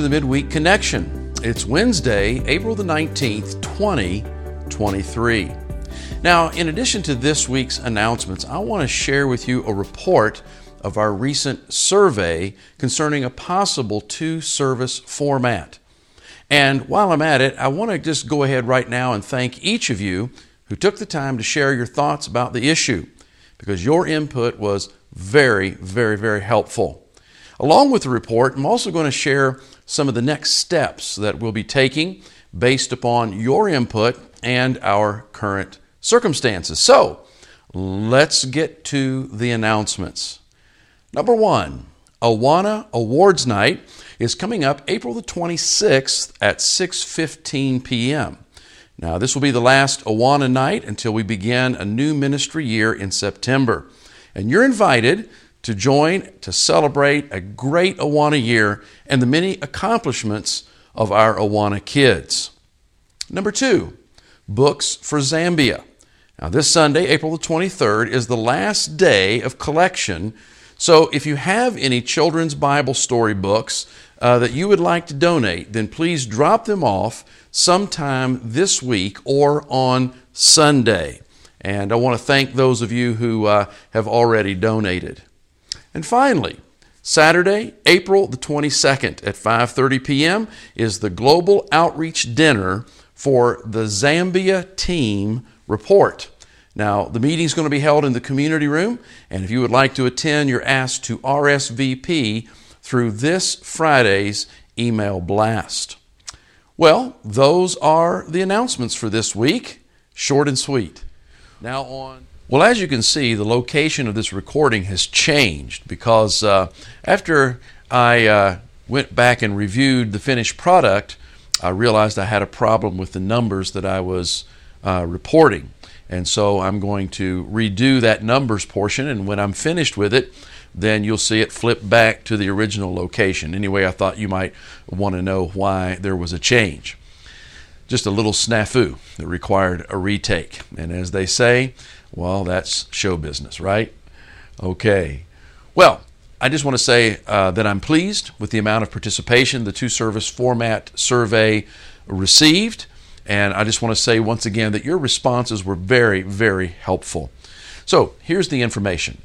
To the Midweek Connection. It's Wednesday, April the 19th, 2023. Now, in addition to this week's announcements, I want to share with you a report of our recent survey concerning a possible two service format. And while I'm at it, I want to just go ahead right now and thank each of you who took the time to share your thoughts about the issue because your input was very, very, very helpful. Along with the report, I'm also going to share some of the next steps that we'll be taking based upon your input and our current circumstances. So, let's get to the announcements. Number one, Awana Awards Night is coming up April the 26th at 6:15 p.m. Now, this will be the last Awana night until we begin a new ministry year in September. And you're invited to join to celebrate a great Awana year and the many accomplishments of our Awana kids. Number two, books for Zambia. Now, this Sunday, April the 23rd, is the last day of collection. So, if you have any children's Bible story books uh, that you would like to donate, then please drop them off sometime this week or on Sunday. And I want to thank those of you who uh, have already donated. And finally, Saturday, April the 22nd at 5:30 p.m. is the global outreach dinner for the Zambia team report. Now, the meeting is going to be held in the community room, and if you would like to attend, you're asked to RSVP through this Friday's email blast. Well, those are the announcements for this week, short and sweet. Now on well, as you can see, the location of this recording has changed because uh, after I uh, went back and reviewed the finished product, I realized I had a problem with the numbers that I was uh, reporting. And so I'm going to redo that numbers portion, and when I'm finished with it, then you'll see it flip back to the original location. Anyway, I thought you might want to know why there was a change. Just a little snafu that required a retake. And as they say, well, that's show business, right? Okay. Well, I just want to say uh, that I'm pleased with the amount of participation the two service format survey received. And I just want to say once again that your responses were very, very helpful. So here's the information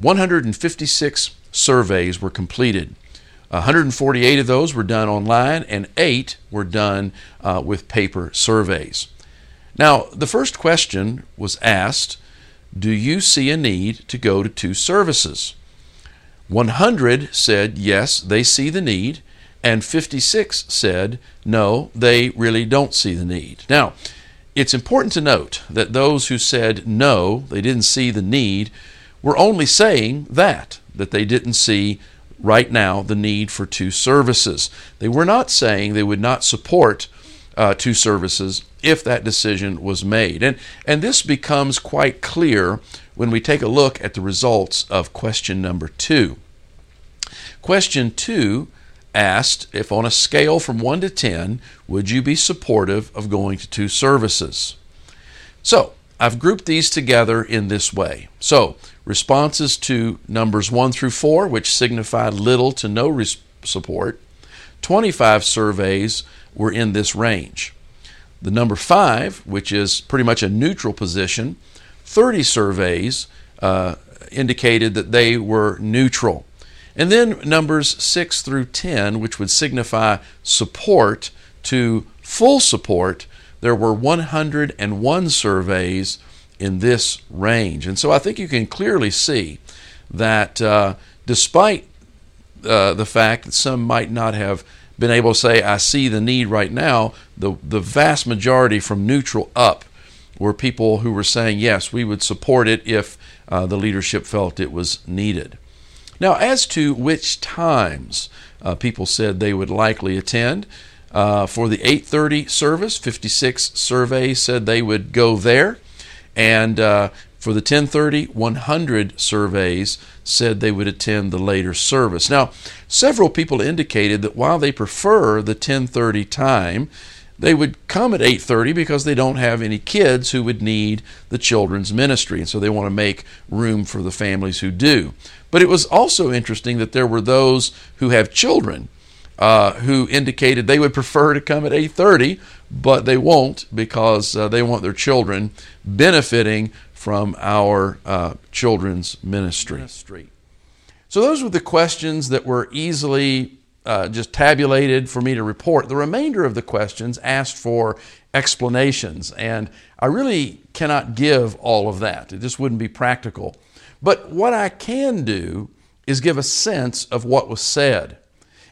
156 surveys were completed. 148 of those were done online, and eight were done uh, with paper surveys. Now, the first question was asked Do you see a need to go to two services? 100 said yes, they see the need, and 56 said no, they really don't see the need. Now, it's important to note that those who said no, they didn't see the need, were only saying that, that they didn't see right now the need for two services. They were not saying they would not support uh, two services if that decision was made. And, and this becomes quite clear when we take a look at the results of question number two. Question two asked if on a scale from 1 to 10, would you be supportive of going to two services? So, I've grouped these together in this way. So, responses to numbers 1 through 4, which signify little to no res- support, 25 surveys were in this range. The number 5, which is pretty much a neutral position, 30 surveys uh, indicated that they were neutral. And then numbers 6 through 10, which would signify support to full support, there were 101 surveys in this range. And so I think you can clearly see that uh, despite uh, the fact that some might not have been able to say, I see the need right now, the, the vast majority from neutral up were people who were saying, yes, we would support it if uh, the leadership felt it was needed. Now, as to which times uh, people said they would likely attend, uh, for the 8:30 service, 56 surveys said they would go there, and uh, for the 10:30, 100 surveys said they would attend the later service. Now, several people indicated that while they prefer the 10:30 time, they would come at 8:30 because they don't have any kids who would need the children's ministry and so they want to make room for the families who do. But it was also interesting that there were those who have children uh, who indicated they would prefer to come at 8:30, but they won't because uh, they want their children benefiting from our uh, children's ministry. ministry. So those were the questions that were easily uh, just tabulated for me to report. The remainder of the questions asked for explanations, and I really cannot give all of that. It just wouldn't be practical. But what I can do is give a sense of what was said.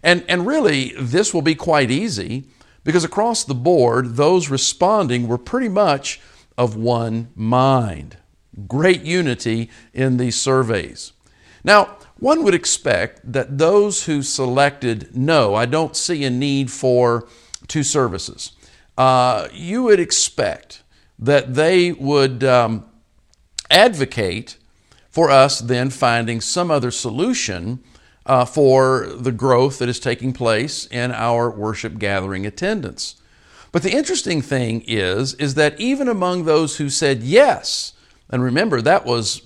And, and really, this will be quite easy because across the board, those responding were pretty much of one mind. Great unity in these surveys. Now, one would expect that those who selected no, I don't see a need for two services, uh, you would expect that they would um, advocate for us then finding some other solution uh, for the growth that is taking place in our worship gathering attendance. But the interesting thing is, is that even among those who said yes, and remember that was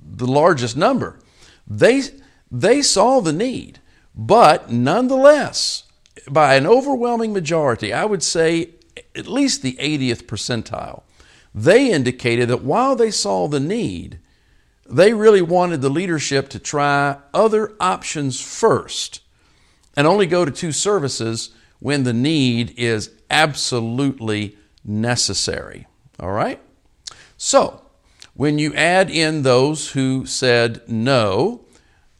the largest number, they, they saw the need. But nonetheless, by an overwhelming majority, I would say at least the 80th percentile, they indicated that while they saw the need, they really wanted the leadership to try other options first and only go to two services when the need is absolutely necessary. All right? So, when you add in those who said no,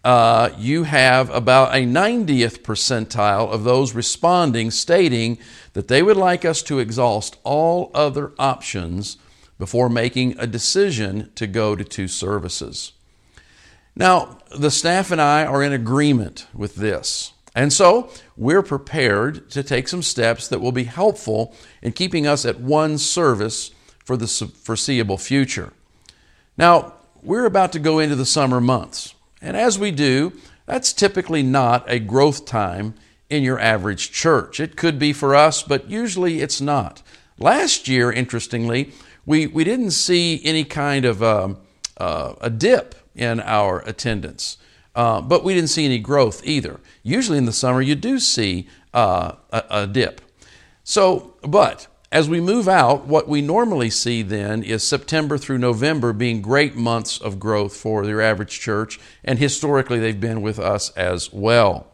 uh, you have about a 90th percentile of those responding stating that they would like us to exhaust all other options before making a decision to go to two services. Now, the staff and I are in agreement with this. And so we're prepared to take some steps that will be helpful in keeping us at one service for the foreseeable future. Now, we're about to go into the summer months. And as we do, that's typically not a growth time in your average church. It could be for us, but usually it's not. Last year, interestingly, we, we didn't see any kind of um, uh, a dip in our attendance, uh, but we didn't see any growth either. Usually in the summer, you do see uh, a, a dip. So, but as we move out, what we normally see then is September through November being great months of growth for your average church, and historically they've been with us as well.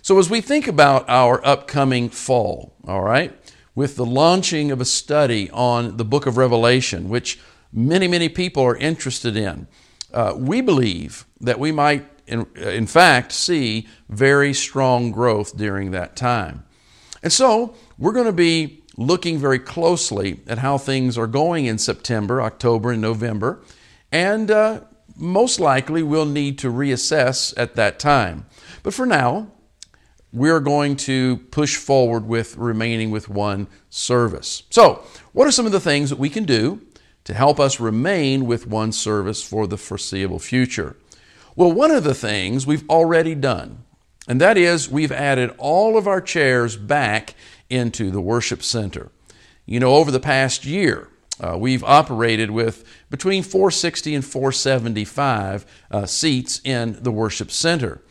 So, as we think about our upcoming fall, all right, with the launching of a study on the book of Revelation, which many, many people are interested in. Uh, we believe that we might, in, in fact, see very strong growth during that time. And so we're going to be looking very closely at how things are going in September, October, and November, and uh, most likely we'll need to reassess at that time. But for now, we're going to push forward with remaining with one service. So, what are some of the things that we can do to help us remain with one service for the foreseeable future? Well, one of the things we've already done, and that is we've added all of our chairs back into the worship center. You know, over the past year, uh, we've operated with between 460 and 475 uh, seats in the worship center.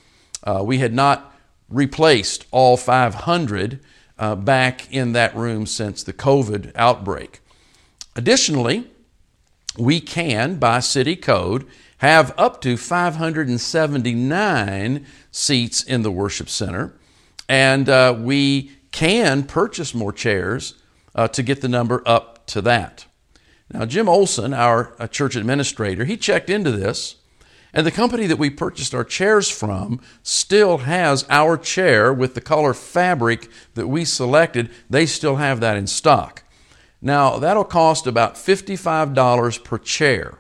Uh, we had not replaced all 500 uh, back in that room since the COVID outbreak. Additionally, we can, by city code, have up to 579 seats in the worship center, and uh, we can purchase more chairs uh, to get the number up to that. Now, Jim Olson, our uh, church administrator, he checked into this and the company that we purchased our chairs from still has our chair with the color fabric that we selected. They still have that in stock. Now, that'll cost about $55 per chair.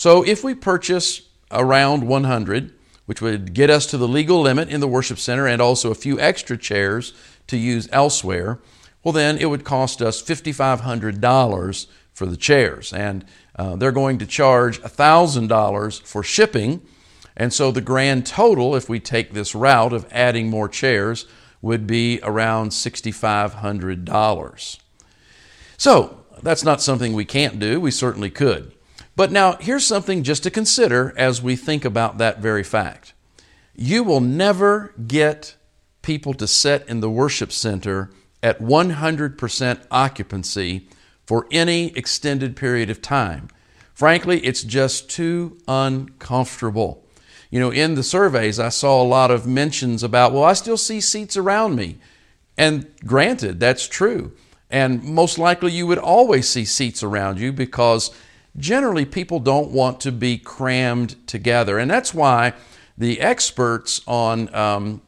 So if we purchase around 100, which would get us to the legal limit in the worship center and also a few extra chairs to use elsewhere, well, then it would cost us $5,500 for the chairs. And uh, they're going to charge $1,000 for shipping. And so the grand total, if we take this route of adding more chairs, would be around $6,500. So that's not something we can't do. We certainly could. But now here's something just to consider as we think about that very fact. You will never get people to sit in the worship center at 100% occupancy for any extended period of time. Frankly, it's just too uncomfortable. You know, in the surveys, I saw a lot of mentions about, well, I still see seats around me. And granted, that's true. And most likely you would always see seats around you because generally people don't want to be crammed together. And that's why the experts on um,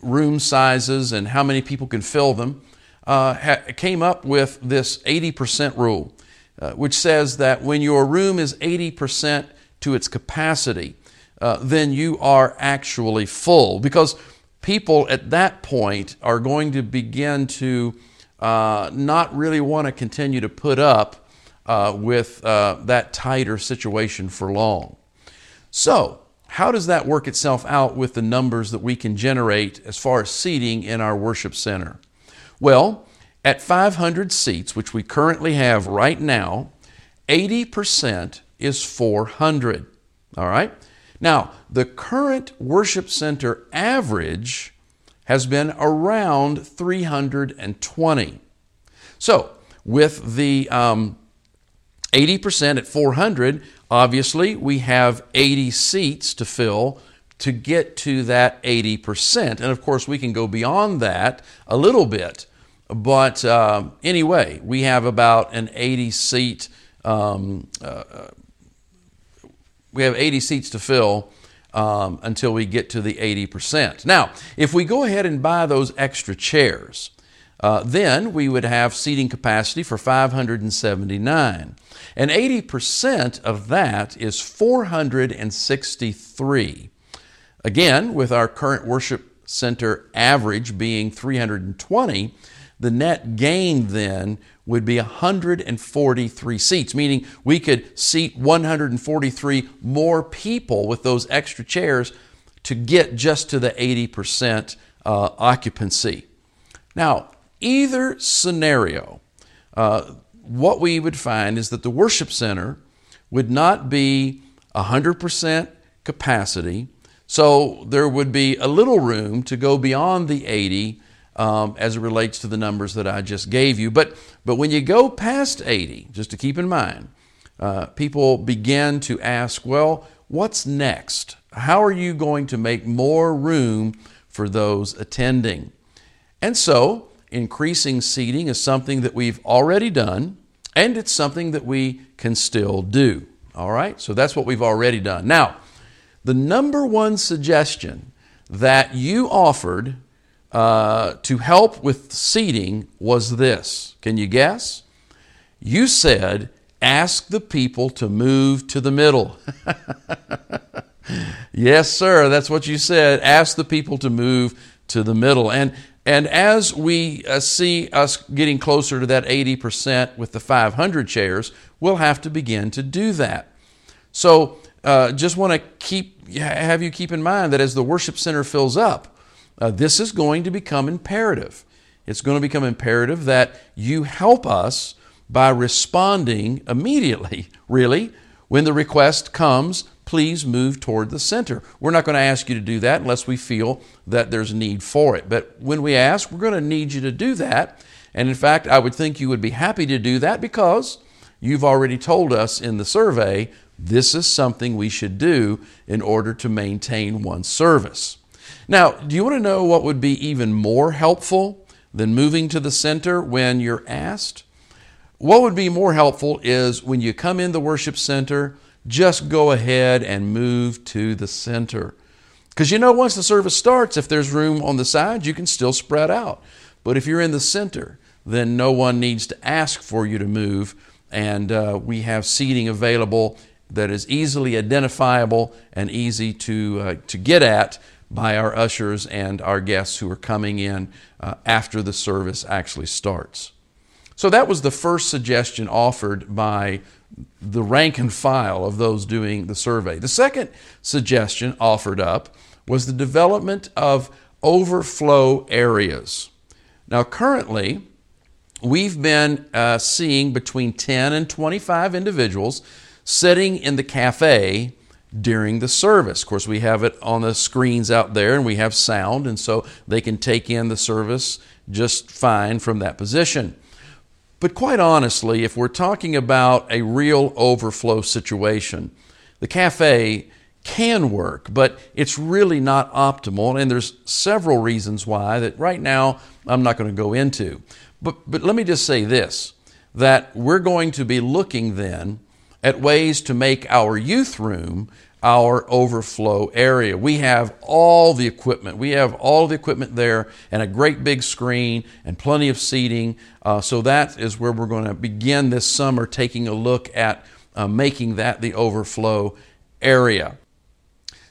room sizes and how many people can fill them uh, ha- came up with this 80% rule, uh, which says that when your room is 80% to its capacity, uh, then you are actually full because people at that point are going to begin to uh, not really want to continue to put up uh, with uh, that tighter situation for long. So, how does that work itself out with the numbers that we can generate as far as seating in our worship center? Well, at 500 seats, which we currently have right now, 80% is 400. All right? Now, the current worship center average has been around 320. So, with the um, 80% at 400, obviously we have 80 seats to fill to get to that 80%. And of course, we can go beyond that a little bit. But uh, anyway, we have about an 80 seat, um, uh, uh we have 80 seats to fill um, until we get to the 80%. Now, if we go ahead and buy those extra chairs, uh, then we would have seating capacity for 579. And 80% of that is 463. Again, with our current worship center average being 320, the net gain then would be 143 seats, meaning we could seat 143 more people with those extra chairs to get just to the 80% uh, occupancy. Now, either scenario, uh, what we would find is that the worship center would not be 100% capacity, so there would be a little room to go beyond the 80 um, as it relates to the numbers that I just gave you. But, but when you go past 80, just to keep in mind, uh, people begin to ask, well, what's next? How are you going to make more room for those attending? And so, increasing seating is something that we've already done, and it's something that we can still do. All right? So that's what we've already done. Now, the number one suggestion that you offered uh, to help with seating was this. Can you guess? You said, ask the people to move to the middle. yes, sir, that's what you said. Ask the people to move to the middle. And and as we uh, see us getting closer to that 80% with the 500 chairs, we'll have to begin to do that. So, uh, just want to keep have you keep in mind that as the worship center fills up, uh, this is going to become imperative. It's going to become imperative that you help us by responding immediately, really, when the request comes please move toward the center. We're not going to ask you to do that unless we feel that there's a need for it. But when we ask, we're going to need you to do that. And in fact, I would think you would be happy to do that because you've already told us in the survey this is something we should do in order to maintain one service. Now, do you want to know what would be even more helpful than moving to the center when you're asked? What would be more helpful is when you come in the worship center, just go ahead and move to the center. Because you know, once the service starts, if there's room on the sides, you can still spread out. But if you're in the center, then no one needs to ask for you to move. And uh, we have seating available that is easily identifiable and easy to, uh, to get at by our ushers and our guests who are coming in uh, after the service actually starts. So that was the first suggestion offered by the rank and file of those doing the survey. The second suggestion offered up was the development of overflow areas. Now, currently, we've been uh, seeing between 10 and 25 individuals sitting in the cafe during the service. Of course, we have it on the screens out there and we have sound, and so they can take in the service just fine from that position. But quite honestly, if we're talking about a real overflow situation, the cafe can work, but it's really not optimal, and there's several reasons why that right now I'm not going to go into. But, but let me just say this that we're going to be looking then at ways to make our youth room our overflow area. We have all the equipment. We have all the equipment there and a great big screen and plenty of seating. Uh, so that is where we're going to begin this summer taking a look at uh, making that the overflow area.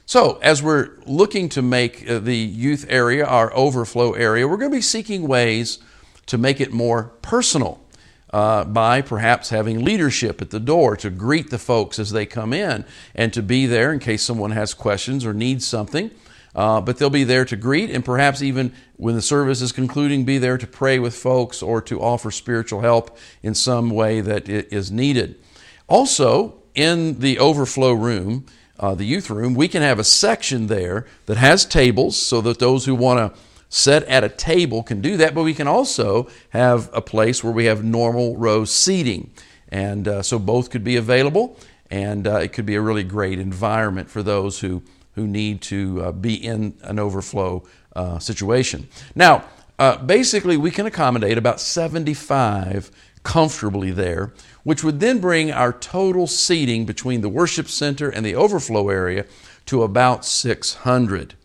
So, as we're looking to make uh, the youth area our overflow area, we're going to be seeking ways to make it more personal uh, by perhaps having leadership at the door to greet the folks as they come in and to be there in case someone has questions or needs something. Uh, but they'll be there to greet and perhaps even when the service is concluding, be there to pray with folks or to offer spiritual help in some way that is needed. Also, in the overflow room, uh, the youth room, we can have a section there that has tables so that those who want to set at a table can do that, but we can also have a place where we have normal row seating. And uh, so both could be available, and uh, it could be a really great environment for those who, who need to uh, be in an overflow uh, situation. Now, uh, basically, we can accommodate about 75 comfortably there, which would then bring our total seating between the worship center and the overflow area to about 600.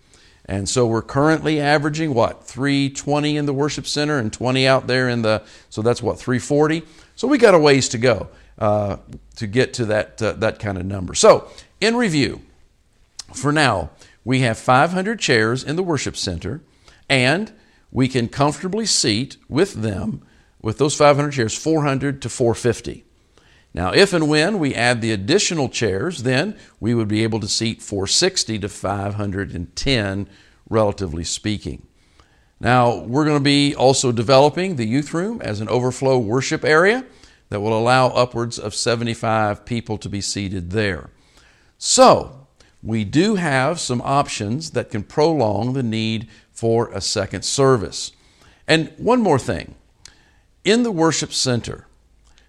And so we're currently averaging what? 320 in the worship center and 20 out there in the, so that's what, 340? So we got a ways to go uh, to get to that, uh, that kind of number. So, in review, for now, we have 500 chairs in the worship center, and we can comfortably seat with them, with those 500 chairs, 400 to 450. Now, if and when we add the additional chairs, then we would be able to seat 460 to 510, relatively speaking. Now, we're going to be also developing the youth room as an overflow worship area that will allow upwards of 75 people to be seated there. So, we do have some options that can prolong the need for a second service. And one more thing in the worship center,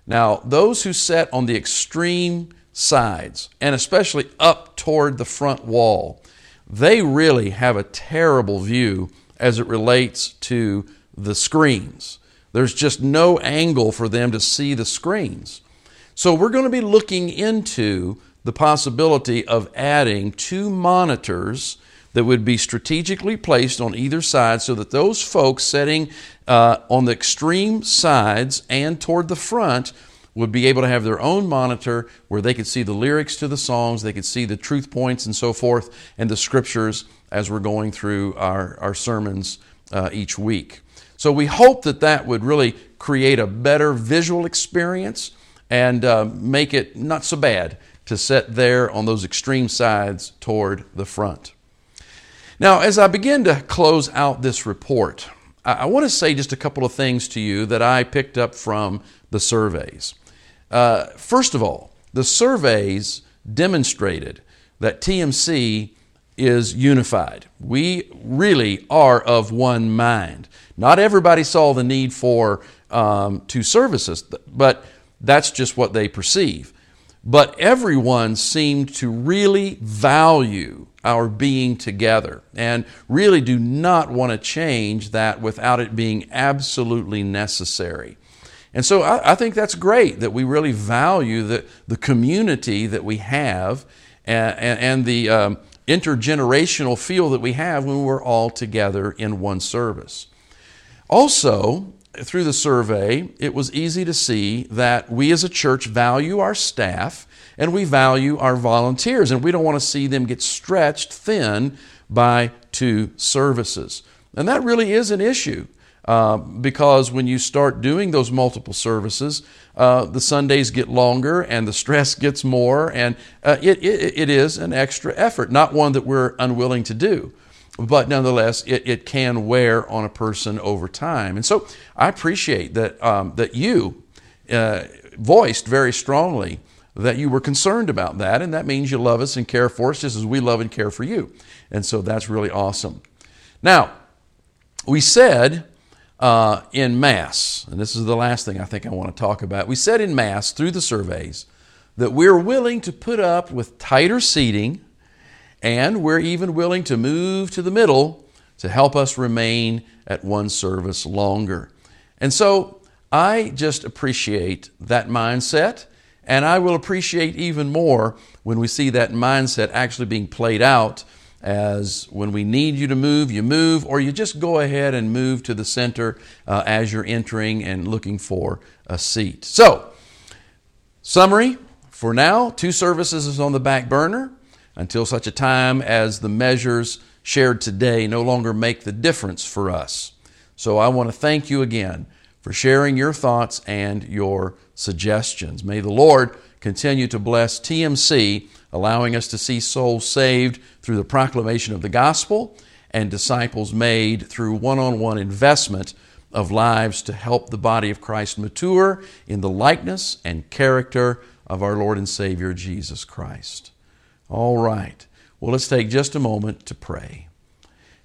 now, those who sat on the extreme sides, and especially up toward the front wall, they really have a terrible view as it relates to the screens. There's just no angle for them to see the screens. So, we're going to be looking into the possibility of adding two monitors that would be strategically placed on either side so that those folks sitting uh, on the extreme sides and toward the front would be able to have their own monitor where they could see the lyrics to the songs, they could see the truth points and so forth, and the scriptures as we're going through our, our sermons uh, each week. So we hope that that would really create a better visual experience and uh, make it not so bad to sit there on those extreme sides toward the front. Now, as I begin to close out this report, I want to say just a couple of things to you that I picked up from the surveys. Uh, first of all, the surveys demonstrated that TMC is unified. We really are of one mind. Not everybody saw the need for um, two services, but that's just what they perceive. But everyone seemed to really value our being together and really do not want to change that without it being absolutely necessary. And so I, I, think that's great that we really value the, the community that we have and, and, and the um, intergenerational feel that we have when we're all together in one service. Also, through the survey, it was easy to see that we as a church value our staff and we value our volunteers, and we don't want to see them get stretched thin by two services. And that really is an issue. Uh, because when you start doing those multiple services, uh, the Sundays get longer and the stress gets more, and uh, it, it, it is an extra effort, not one that we're unwilling to do. But nonetheless, it, it can wear on a person over time. And so I appreciate that, um, that you uh, voiced very strongly that you were concerned about that, and that means you love us and care for us just as we love and care for you. And so that's really awesome. Now, we said uh, in Mass, and this is the last thing I think I want to talk about, we said in Mass through the surveys that we're willing to put up with tighter seating and we're even willing to move to the middle to help us remain at one service longer. And so I just appreciate that mindset, and I will appreciate even more when we see that mindset actually being played out as when we need you to move, you move, or you just go ahead and move to the center uh, as you're entering and looking for a seat. So, summary for now, two services is on the back burner until such a time as the measures shared today no longer make the difference for us. So, I want to thank you again for sharing your thoughts and your suggestions. May the Lord continue to bless TMC allowing us to see souls saved through the proclamation of the gospel and disciples made through one on one investment of lives to help the body of Christ mature in the likeness and character of our Lord and Savior Jesus Christ. All right. Well, let's take just a moment to pray.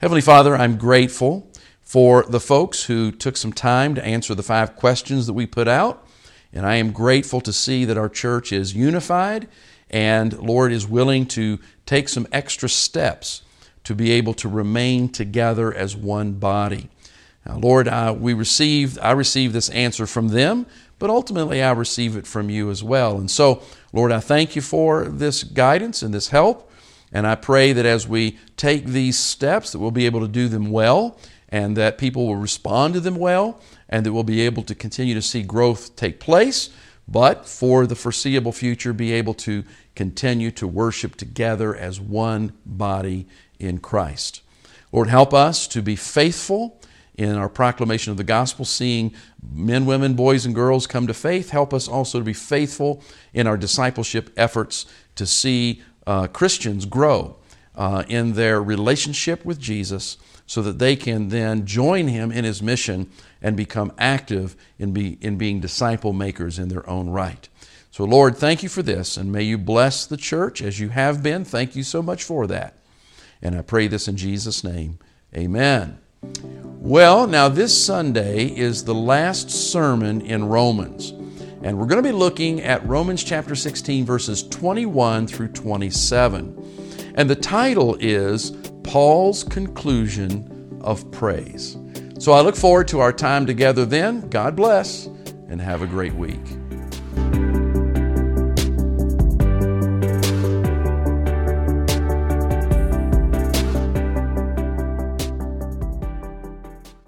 Heavenly Father, I'm grateful for the folks who took some time to answer the five questions that we put out. And I am grateful to see that our church is unified and Lord is willing to take some extra steps to be able to remain together as one body. Now, Lord, uh, we received, I received this answer from them, but ultimately I receive it from you as well. And so, Lord, I thank you for this guidance and this help. And I pray that as we take these steps, that we'll be able to do them well and that people will respond to them well and that we'll be able to continue to see growth take place but for the foreseeable future, be able to continue to worship together as one body in Christ. Lord, help us to be faithful in our proclamation of the gospel, seeing men, women, boys, and girls come to faith. Help us also to be faithful in our discipleship efforts to see uh, Christians grow uh, in their relationship with Jesus so that they can then join him in his mission and become active in, be, in being disciple makers in their own right. So, Lord, thank you for this, and may you bless the church as you have been. Thank you so much for that. And I pray this in Jesus' name. Amen. Well, now this Sunday is the last sermon in Romans. And we're going to be looking at Romans chapter 16, verses 21 through 27. And the title is Paul's Conclusion of Praise. So I look forward to our time together then. God bless and have a great week.